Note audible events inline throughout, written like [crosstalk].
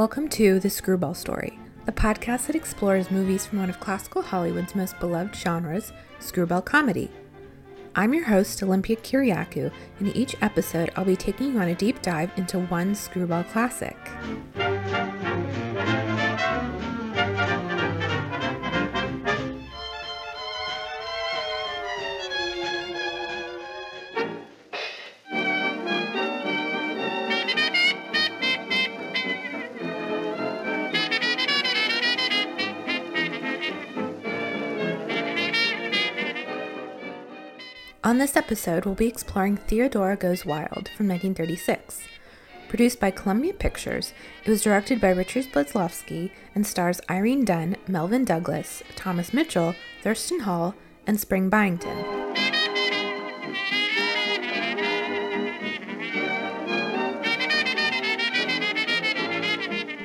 Welcome to The Screwball Story, the podcast that explores movies from one of classical Hollywood's most beloved genres, screwball comedy. I'm your host, Olympia Kiriakou, and in each episode, I'll be taking you on a deep dive into one screwball classic. On this episode, we'll be exploring Theodora Goes Wild from 1936. Produced by Columbia Pictures, it was directed by Richard Boleslawski and stars Irene Dunne, Melvyn Douglas, Thomas Mitchell, Thurston Hall, and Spring Byington.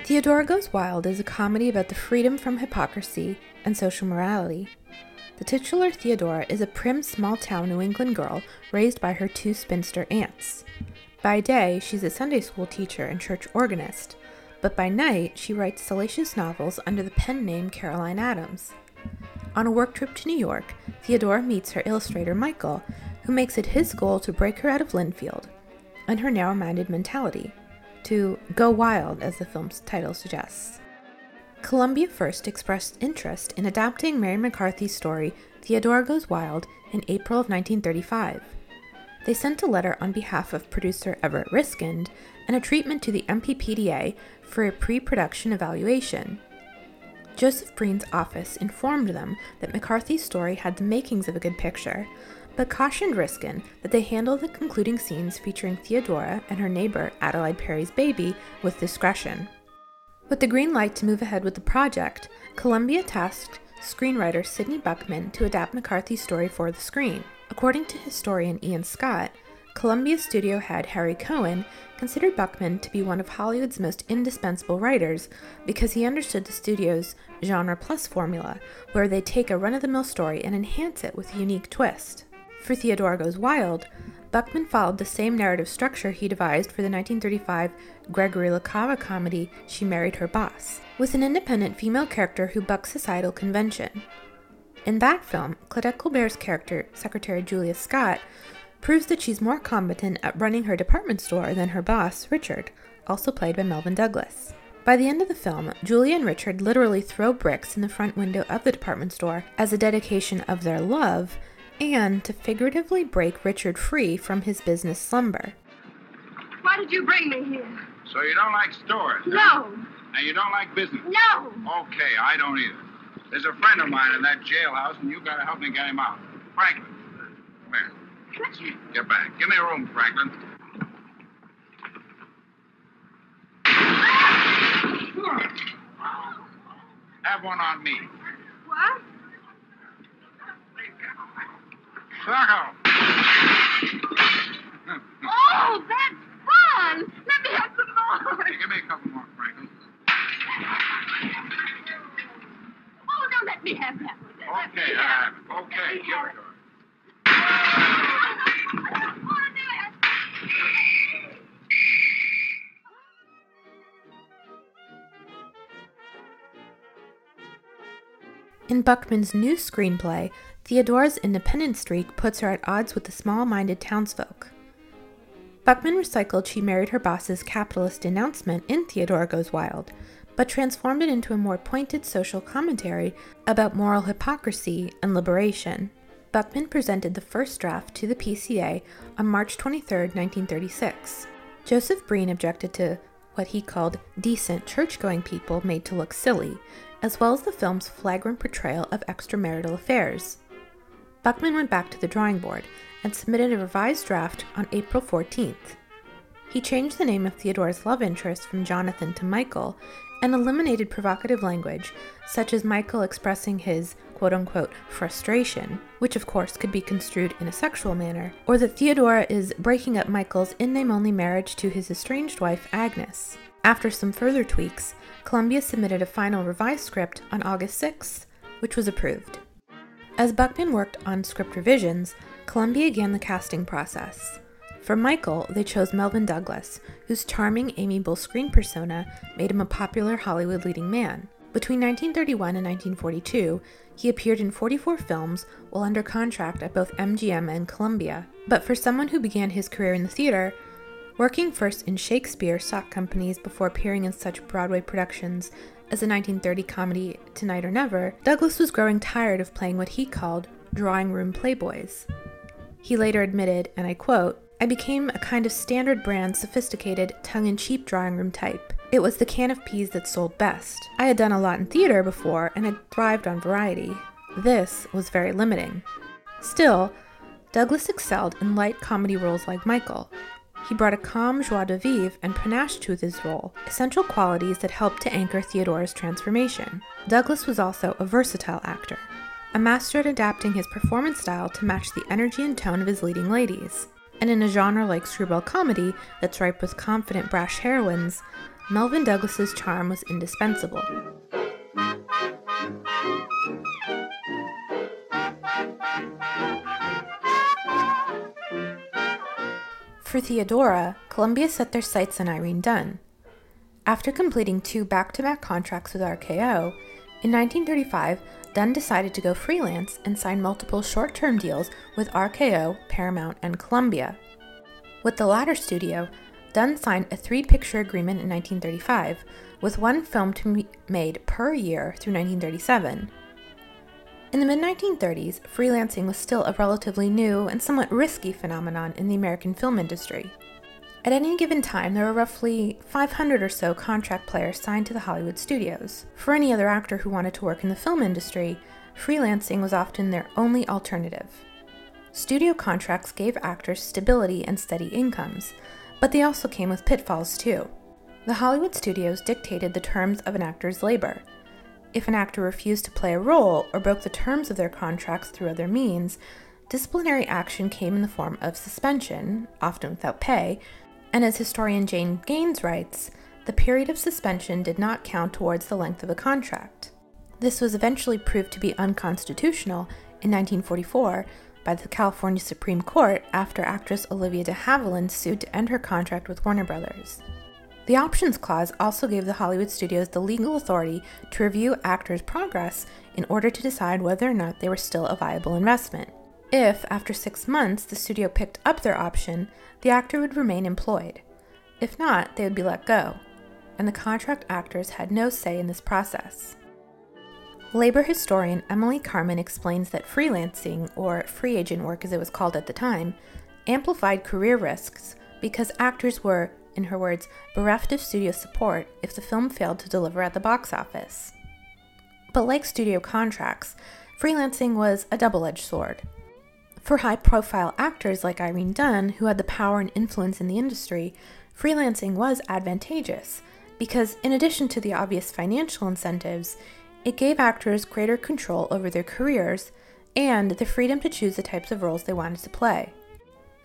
Theodora Goes Wild is a comedy about the freedom from hypocrisy and social morality. The titular Theodora is a prim small town New England girl raised by her two spinster aunts. By day, she's a Sunday school teacher and church organist, but by night, she writes salacious novels under the pen name Caroline Adams. On a work trip to New York, Theodora meets her illustrator Michael, who makes it his goal to break her out of Linfield and her narrow minded mentality, to go wild, as the film's title suggests. Columbia first expressed interest in adapting Mary McCarthy's story Theodora Goes Wild in April of 1935. They sent a letter on behalf of producer Everett Riskin and a treatment to the MPPDA for a pre production evaluation. Joseph Breen's office informed them that McCarthy's story had the makings of a good picture, but cautioned Riskin that they handle the concluding scenes featuring Theodora and her neighbor Adelaide Perry's baby with discretion. With the green light to move ahead with the project, Columbia tasked screenwriter Sidney Buchman to adapt McCarthy's story for the screen. According to historian Ian Scott, Columbia studio head Harry Cohn considered Buchman to be one of Hollywood's most indispensable writers because he understood the studio's genre plus formula, where they take a run of the mill story and enhance it with a unique twist. For Theodora Goes Wild, Buchman followed the same narrative structure he devised for the 1935 Gregory La Cava comedy She Married Her Boss, with an independent female character who bucks societal convention. In that film, Claudette Colbert's character, Secretary Julia Scott, proves that she's more competent at running her department store than her boss, Richard, also played by Melvyn Douglas. By the end of the film, Julia and Richard literally throw bricks in the front window of the department store as a dedication of their love and to figuratively break Richard free from his business slumber. Why did you bring me here? So you don't like stores? No. And you don't like business? No. Okay, I don't either. There's a friend of mine in that jailhouse, and you gotta help me get him out. Franklin. Come here. Get back. Give me a room, Franklin. Have one on me. What? Circle. Oh, that's fun. Let me have some more. Hey, give me a couple more, Franklin. Oh, no, let me have that one. Let Okay, I have uh, have it. Okay, give it to her. In Buchman's new screenplay, Theodora's independent streak puts her at odds with the small minded townsfolk. Buchman recycled She Married Her Boss's capitalist announcement in Theodora Goes Wild, but transformed it into a more pointed social commentary about moral hypocrisy and liberation. Buchman presented the first draft to the PCA on March 23, 1936. Joseph Breen objected to what he called decent church going people made to look silly, as well as the film's flagrant portrayal of extramarital affairs. Buchman went back to the drawing board and submitted a revised draft on April 14th. He changed the name of Theodora's love interest from Jonathan to Michael and eliminated provocative language, such as Michael expressing his quote unquote frustration, which of course could be construed in a sexual manner, or that Theodora is breaking up Michael's in name only marriage to his estranged wife Agnes. After some further tweaks, Columbia submitted a final revised script on August 6th, which was approved. As Buchman worked on script revisions, Columbia began the casting process. For Michael, they chose Melvyn Douglas, whose charming, amiable screen persona made him a popular Hollywood leading man. Between 1931 and 1942, he appeared in 44 films while under contract at both MGM and Columbia. But for someone who began his career in the theater, working first in Shakespeare stock companies before appearing in such Broadway productions as a 1930 comedy Tonight or Never, Douglas was growing tired of playing what he called drawing room playboys. He later admitted, and I quote, I became a kind of standard brand, sophisticated, tongue in cheek drawing room type. It was the can of peas that sold best. I had done a lot in theater before and had thrived on variety. This was very limiting. Still, Douglas excelled in light comedy roles like Michael. He brought a calm joie de vivre and panache to his role, essential qualities that helped to anchor Theodora's transformation. Douglas was also a versatile actor, a master at adapting his performance style to match the energy and tone of his leading ladies. And in a genre like screwball comedy that's ripe with confident, brash heroines, Melvyn Douglas's charm was indispensable. For Theodora, Columbia set their sights on Irene Dunne. After completing two back to back contracts with RKO, in 1935, Dunne decided to go freelance and sign multiple short term deals with RKO, Paramount, and Columbia. With the latter studio, Dunne signed a three picture agreement in 1935, with one film to be made per year through 1937. In the mid 1930s, freelancing was still a relatively new and somewhat risky phenomenon in the American film industry. At any given time, there were roughly 500 or so contract players signed to the Hollywood studios. For any other actor who wanted to work in the film industry, freelancing was often their only alternative. Studio contracts gave actors stability and steady incomes, but they also came with pitfalls too. The Hollywood studios dictated the terms of an actor's labor. If an actor refused to play a role or broke the terms of their contracts through other means, disciplinary action came in the form of suspension, often without pay, and as historian Jane Gaines writes, the period of suspension did not count towards the length of a contract. This was eventually proved to be unconstitutional in 1944 by the California Supreme Court after actress Olivia de Havilland sued to end her contract with Warner Brothers. The options clause also gave the Hollywood studios the legal authority to review actors' progress in order to decide whether or not they were still a viable investment. If, after six months, the studio picked up their option, the actor would remain employed. If not, they would be let go, and the contract actors had no say in this process. Labor historian Emily Carman explains that freelancing, or free agent work as it was called at the time, amplified career risks because actors were, in her words, bereft of studio support if the film failed to deliver at the box office. But like studio contracts, freelancing was a double edged sword. For high profile actors like Irene Dunne, who had the power and influence in the industry, freelancing was advantageous because, in addition to the obvious financial incentives, it gave actors greater control over their careers and the freedom to choose the types of roles they wanted to play.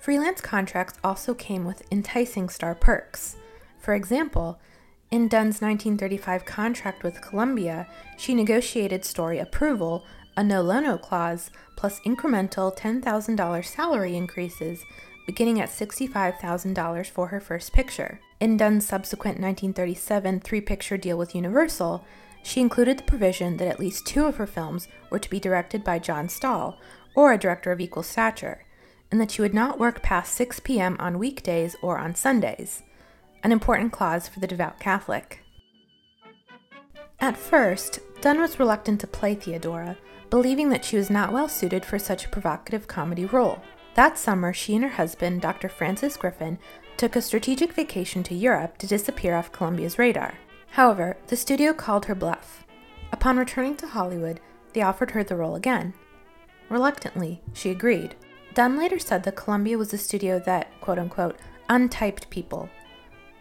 Freelance contracts also came with enticing star perks. For example, in Dunne's 1935 contract with Columbia, she negotiated story approval, a no lono clause, plus incremental $10,000 salary increases beginning at $65,000 for her first picture. In Dunne's subsequent 1937 three picture deal with Universal, she included the provision that at least two of her films were to be directed by John Stahl, or a director of equal stature, and that she would not work past 6 p.m. on weekdays or on Sundays, an important clause for the devout Catholic. At first, Dunne was reluctant to play Theodora, believing that she was not well suited for such a provocative comedy role. That summer, she and her husband, Dr. Francis Griffin, took a strategic vacation to Europe to disappear off Columbia's radar. However, the studio called her bluff. Upon returning to Hollywood, they offered her the role again. Reluctantly, she agreed. Dunne later said that Columbia was a studio that, quote unquote, untyped people.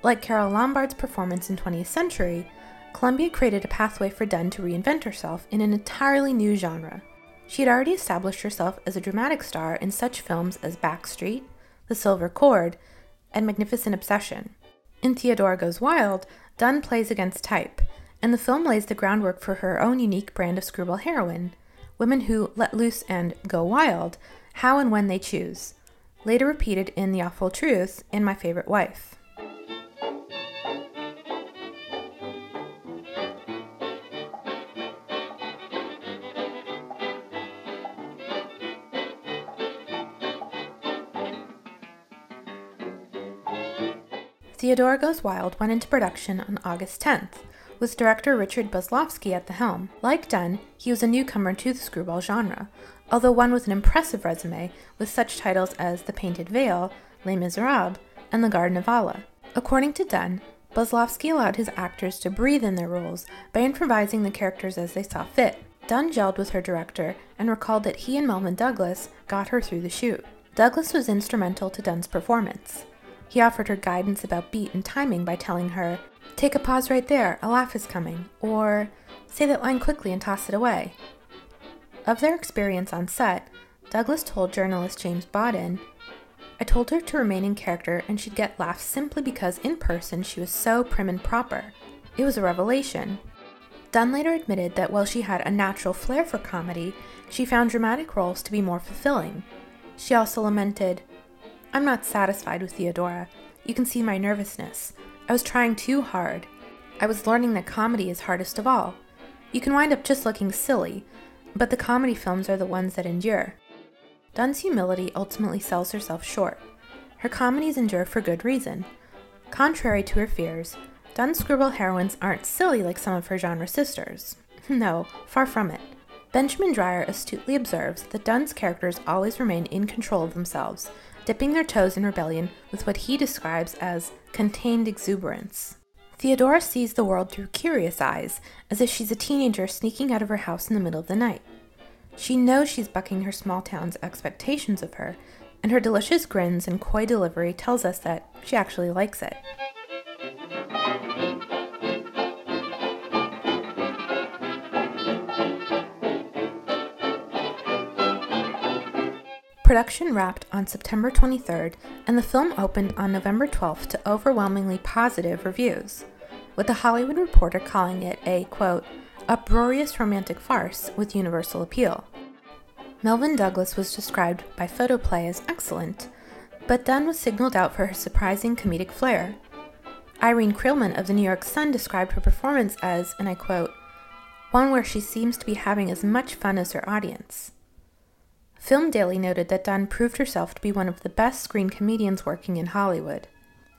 Like Carole Lombard's performance in 20th Century, Columbia created a pathway for Dunne to reinvent herself in an entirely new genre. She had already established herself as a dramatic star in such films as Backstreet, The Silver Cord, and Magnificent Obsession. In Theodora Goes Wild, Dunne plays against type, and the film lays the groundwork for her own unique brand of screwball heroine women who let loose and go wild, how and when they choose. later repeated in The Awful Truth in My Favorite Wife. Theodora Goes Wild went into production on August 10th, with director Richard Boleslawski at the helm. Like Dunne, he was a newcomer to the screwball genre, although one with an impressive resume with such titles as The Painted Veil, Les Miserables, and The Garden of Allah. According to Dunne, Boleslawski allowed his actors to breathe in their roles by improvising the characters as they saw fit. Dunne gelled with her director and recalled that he and Melvyn Douglas got her through the shoot. Douglas was instrumental to Dunne's performance. He offered her guidance about beat and timing by telling her, Take a pause right there, a laugh is coming, or say that line quickly and toss it away. Of their experience on set, Douglas told journalist James Bawden, I told her to remain in character and she'd get laughs simply because in person she was so prim and proper. It was a revelation. Dunne later admitted that while she had a natural flair for comedy, she found dramatic roles to be more fulfilling. She also lamented, I'm not satisfied with Theodora. You can see my nervousness. I was trying too hard. I was learning that comedy is hardest of all. You can wind up just looking silly, but the comedy films are the ones that endure. Dunne's humility ultimately sells herself short. Her comedies endure for good reason. Contrary to her fears, Dunne's screwball heroines aren't silly like some of her genre sisters. [laughs] No, far from it. Benjamin Dreyer astutely observes that Dunne's characters always remain in control of themselves, dipping their toes in rebellion with what he describes as contained exuberance. Theodora sees the world through curious eyes, as if she's a teenager sneaking out of her house in the middle of the night. She knows she's bucking her small town's expectations of her, and her delicious grins and coy delivery tells us that she actually likes it. Production wrapped on September 23rd, and the film opened on November 12th to overwhelmingly positive reviews, with The Hollywood Reporter calling it a, quote, uproarious romantic farce with universal appeal. Melvyn Douglas was described by Photoplay as excellent, but Dunne was signaled out for her surprising comedic flair. Irene Creelman of the New York Sun described her performance as, and I quote, one where she seems to be having as much fun as her audience. Film Daily noted that Dunne proved herself to be one of the best screen comedians working in Hollywood.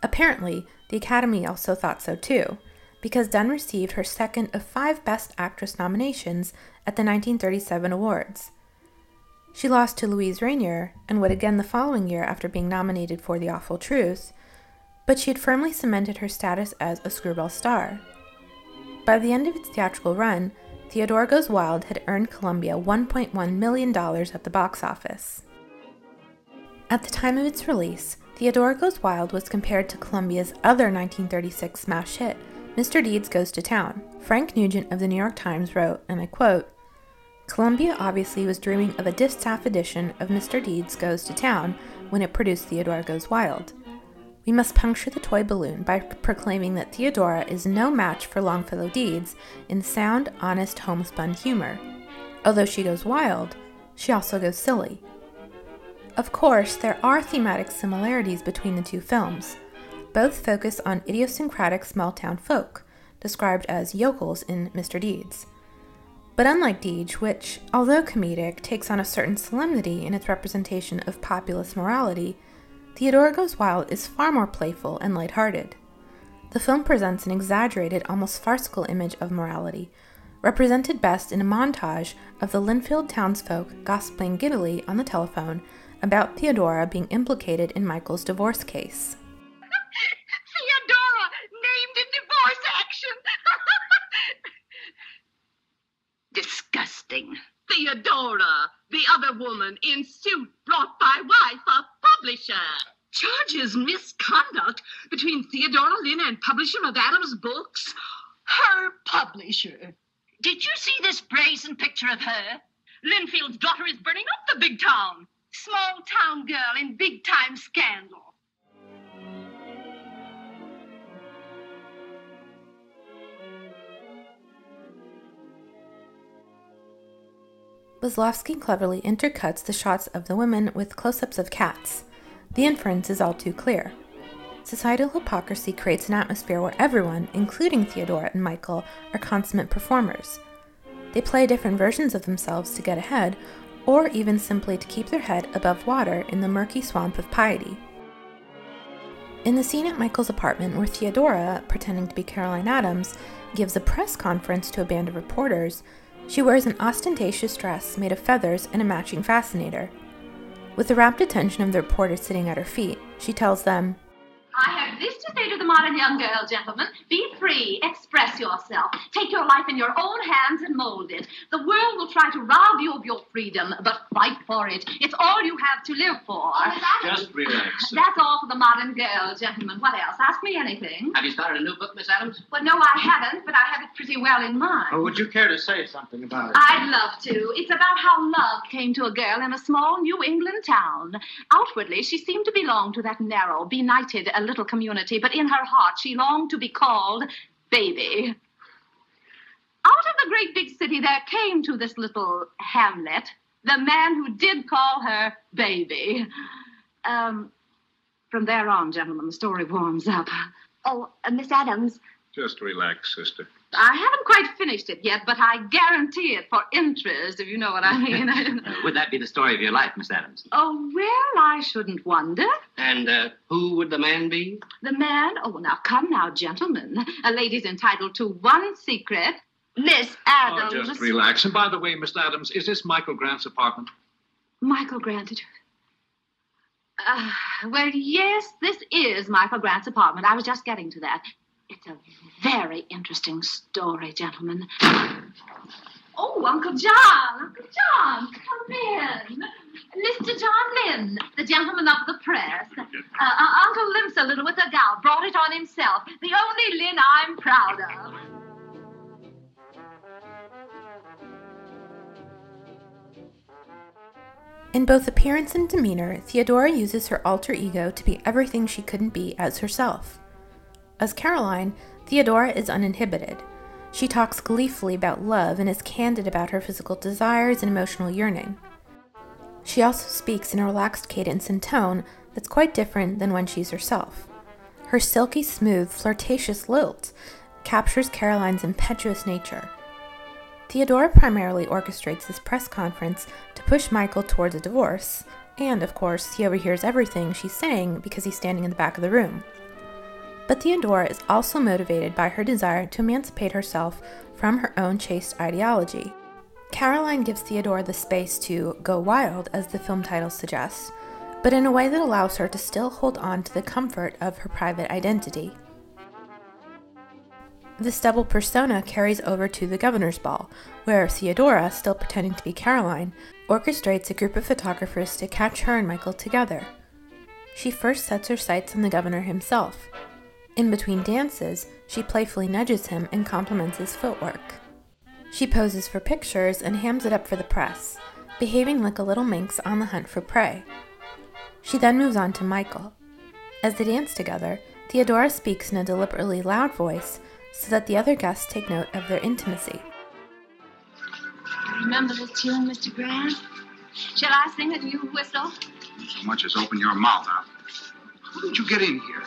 Apparently, the Academy also thought so too, because Dunne received her second of five Best Actress nominations at the 1937 awards. She lost to Luise Rainer and would again the following year after being nominated for The Awful Truth, but she had firmly cemented her status as a screwball star. By the end of its theatrical run, Theodora Goes Wild had earned Columbia $1.1 million at the box office. At the time of its release, Theodora Goes Wild was compared to Columbia's other 1936 smash hit, Mr. Deeds Goes to Town. Frank Nugent of the New York Times wrote, and I quote, Columbia obviously was dreaming of a distaff edition of Mr. Deeds Goes to Town when it produced Theodora Goes Wild. We must puncture the toy balloon by proclaiming that Theodora is no match for Longfellow Deeds in sound, honest, homespun humor. Although she goes wild, she also goes silly. Of course, there are thematic similarities between the two films. Both focus on idiosyncratic small town folk, described as yokels in Mr. Deeds. But unlike Deeds, which, although comedic, takes on a certain solemnity in its representation of populist morality, Theodora Goes Wild is far more playful and lighthearted. The film presents an exaggerated, almost farcical image of morality, represented best in a montage of the Linfield townsfolk gossiping giddily on the telephone about Theodora being implicated in Michael's divorce case. [laughs] Theodora named in divorce action. [laughs] Disgusting. Theodora, the other woman in suit brought by wife of publisher. Charges misconduct between Theodora Lynn and publisher of Adams Books. Her publisher. Did you see this brazen picture of her? Linfield's daughter is burning up the big town. Small town girl in big time scandal. Boleslawski cleverly intercuts the shots of the women with close ups of cats, the inference is all too clear. Societal hypocrisy creates an atmosphere where everyone, including Theodora and Michael, are consummate performers. They play different versions of themselves to get ahead, or even simply to keep their head above water in the murky swamp of piety. In the scene at Michael's apartment, where Theodora, pretending to be Caroline Adams, gives a press conference to a band of reporters, she wears an ostentatious dress made of feathers and a matching fascinator. With the rapt attention of the reporters sitting at her feet, she tells them, I have this to say to the modern young girl, gentlemen. Be free. Express yourself. Take your life in your own hands and mold it. The world will try to rob you of your freedom, but fight for it. It's all you have to live for. Oh, Just relax. That's all for the modern girl, gentlemen. What else? Ask me anything. Have you started a new book, Miss Adams? Well, no, I haven't, but I have it pretty well in mind. Or would you care to say something about it? I'd love to. It's about how love came to a girl in a small New England town. Outwardly, she seemed to belong to that narrow, benighted a little community, but in her heart, she longed to be called baby. Out of the great big city, there came to this little hamlet the man who did call her baby. Um, from there on, gentlemen, the story warms up. Oh, uh, Miss Adams, Just relax, sister. I haven't quite finished it yet, but I guarantee it for interest, if you know what I [laughs] mean. Uh, would that be the story of your life, Miss Adams? oh, well, I shouldn't wonder. And uh, who would the man be? The man, oh, now come now, gentlemen. A lady's entitled to one secret. Miss Adams. Oh, just relax. And by the way, Miss Adams, is this Michael Grant's apartment? Michael Grant. did Uh, well, yes, this is Michael Grant's apartment. I was just getting to that. It's a very interesting story, gentlemen. Oh, Uncle John, Uncle John, come in. Mr. John Lynn, the gentleman of the press. Uh, uh, Uncle limps a little with a gout, brought it on himself. The only Lynn I'm proud of. In both appearance and demeanor, Theodora uses her alter ego to be everything she couldn't be as herself. As Caroline, Theodora is uninhibited. She talks gleefully about love and is candid about her physical desires and emotional yearning. She also speaks in a relaxed cadence and tone that's quite different than when she's herself. Her silky smooth, flirtatious lilt captures Caroline's impetuous nature. Theodora primarily orchestrates this press conference to push Michael towards a divorce, and of course, he overhears everything she's saying because he's standing in the back of the room. But Theodora is also motivated by her desire to emancipate herself from her own chaste ideology. Caroline gives Theodora the space to go wild, as the film title suggests, but in a way that allows her to still hold on to the comfort of her private identity. This double persona carries over to the governor's ball, where Theodora, still pretending to be Caroline, orchestrates a group of photographers to catch her and Michael together. She first sets her sights on the governor himself. In between dances, she playfully nudges him and compliments his footwork. She poses for pictures and hams it up for the press, behaving like a little minx on the hunt for prey. She then moves on to Michael. As they dance together, Theodora speaks in a deliberately loud voice so that the other guests take note of their intimacy. Remember this tune, Mr. Grant? Shall I sing it and you whistle? So much as open your mouth out. How did you get in here?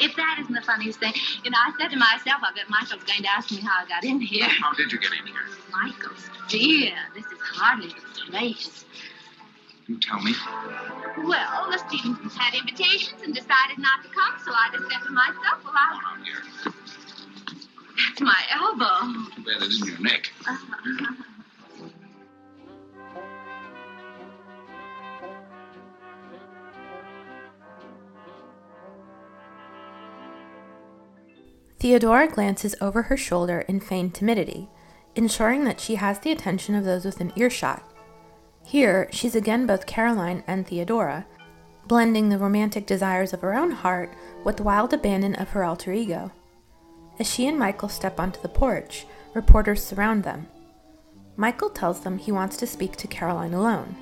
If that isn't the funniest thing, you know, I said to myself, I bet Michael's going to ask me how I got in here. How did you get in here? Michael, dear, this is hardly the place. You tell me. Well, the Stevensons had invitations and decided not to come, so I just said to myself, well, I'll... on here. [laughs] That's my elbow. Too bad it isn't your neck. [laughs] Theodora glances over her shoulder in feigned timidity, ensuring that she has the attention of those within earshot. Here, she's again both Caroline and Theodora, blending the romantic desires of her own heart with the wild abandon of her alter ego. As she and Michael step onto the porch, reporters surround them. Michael tells them he wants to speak to Caroline alone.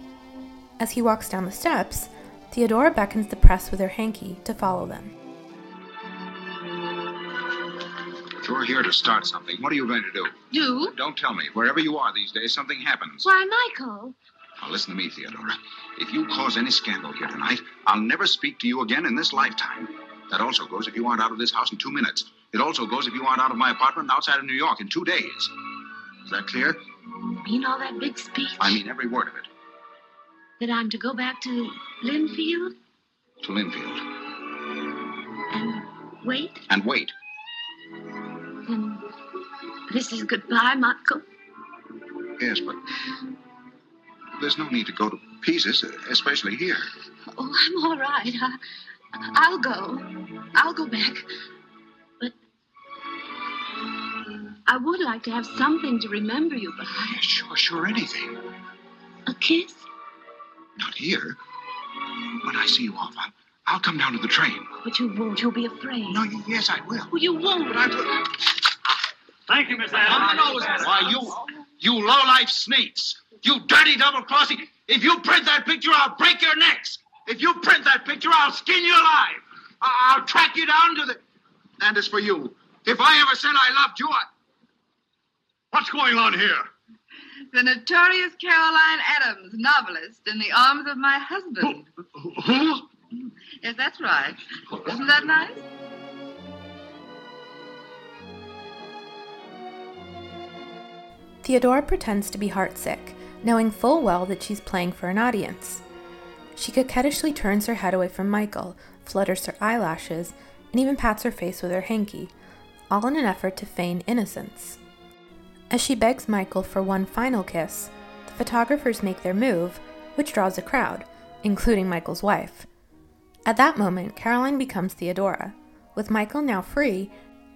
As he walks down the steps, Theodora beckons the press with her hanky to follow them. You're here to start something. What are you going to do? Do? Don't tell me. Wherever you are these days, something happens. Why, Michael. Now, listen to me, Theodora. If you cause any scandal here tonight, I'll never speak to you again in this lifetime. That also goes if you aren't out of this house in two minutes. It also goes if you aren't out of my apartment outside of New York in two days. Is that clear? Mean all that big speech? I mean every word of it. That I'm to go back to Linfield To Linfield. and wait? And wait. This is goodbye, Michael? Yes, but there's no need to go to pieces, especially here. Oh, I'm all right. I, I'll go. I'll go back. But I would like to have something to remember you by. Yeah, sure, sure, anything. A kiss? Not here. When I see you off, I'll, I'll come down to the train. But you won't. You'll be afraid. No, yes, I will. Well, you won't. But I will. Thank you, Miss Adams. Why, you, you low-life sneaks. You dirty double-crossing. If you print that picture, I'll break your necks. If you print that picture, I'll skin you alive. I- I'll track you down to the... And as for you, if I ever said I loved you, I... What's going on here? The notorious Caroline Adams, novelist, in the arms of my husband. Who? Yes, that's right. Isn't that nice? Theodora pretends to be heartsick, knowing full well that she's playing for an audience. She coquettishly turns her head away from Michael, flutters her eyelashes, and even pats her face with her hanky, all in an effort to feign innocence. As she begs Michael for one final kiss, the photographers make their move, which draws a crowd, including Michael's wife. At that moment, Caroline becomes Theodora. With Michael now free,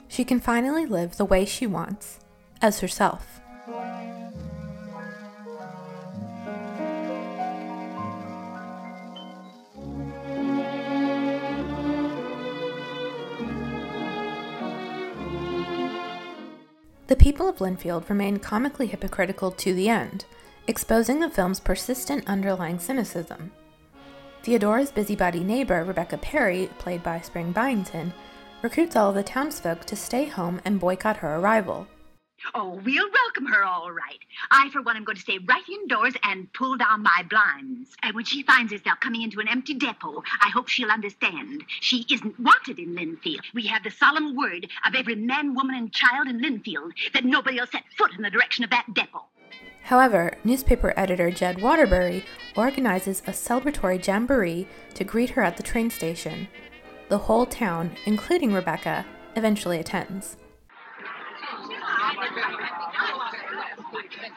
she can finally live the way she wants, as herself. The people of Linfield remain comically hypocritical to the end, exposing the film's persistent underlying cynicism. Theodora's busybody neighbor, Rebecca Perry, played by Spring Byington, recruits all of the townsfolk to stay home and boycott her arrival. Oh, we'll welcome her all right. I, for one, am going to stay right indoors and pull down my blinds. And when she finds herself coming into an empty depot, I hope she'll understand. She isn't wanted in Linfield. We have the solemn word of every man, woman, and child in Linfield that nobody will set foot in the direction of that depot. However, newspaper editor Jed Waterbury organizes a celebratory jamboree to greet her at the train station. The whole town, including Rebecca, eventually attends.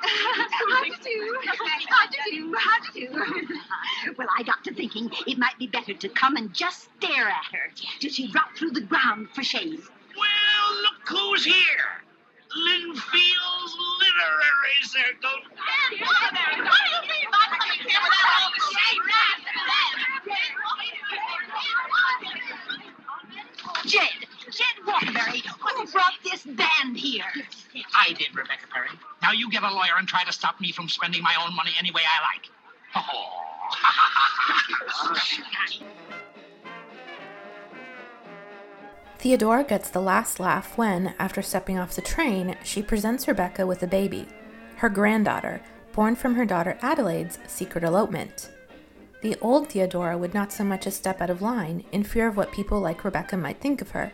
How do you do? How do you do? How do you do? Well, I got to thinking it might be better to come and just stare at her till she dropped through the ground for shame. Well, look who's here. Linfield's Literary Circle. What do you mean by coming here without all the Jed, Jed Waterbury, who brought this band here? I did, Rebecca Perry. Now you get a lawyer and try to stop me from spending my own money any way I like. [laughs] Theodora gets the last laugh when, after stepping off the train, she presents Rebecca with a baby, her granddaughter, born from her daughter Adelaide's secret elopement. The old Theodora would not so much as step out of line in fear of what people like Rebecca might think of her.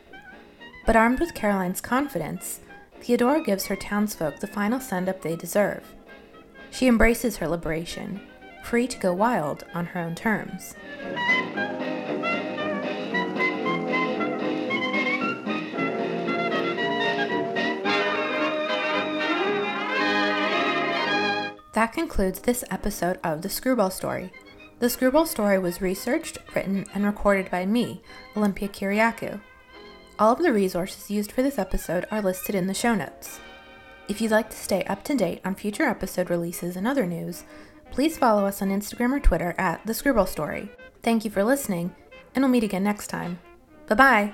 But armed with Caroline's confidence, Theodora gives her townsfolk the final send up they deserve. She embraces her liberation, free to go wild on her own terms. That concludes this episode of The Screwball Story. The Screwball Story was researched, written, and recorded by me, Olympia Kiriakou. All of the resources used for this episode are listed in the show notes. If you'd like to stay up to date on future episode releases and other news, please follow us on Instagram or Twitter at The Screwball Story. Thank you for listening, and we'll meet again next time. Bye bye!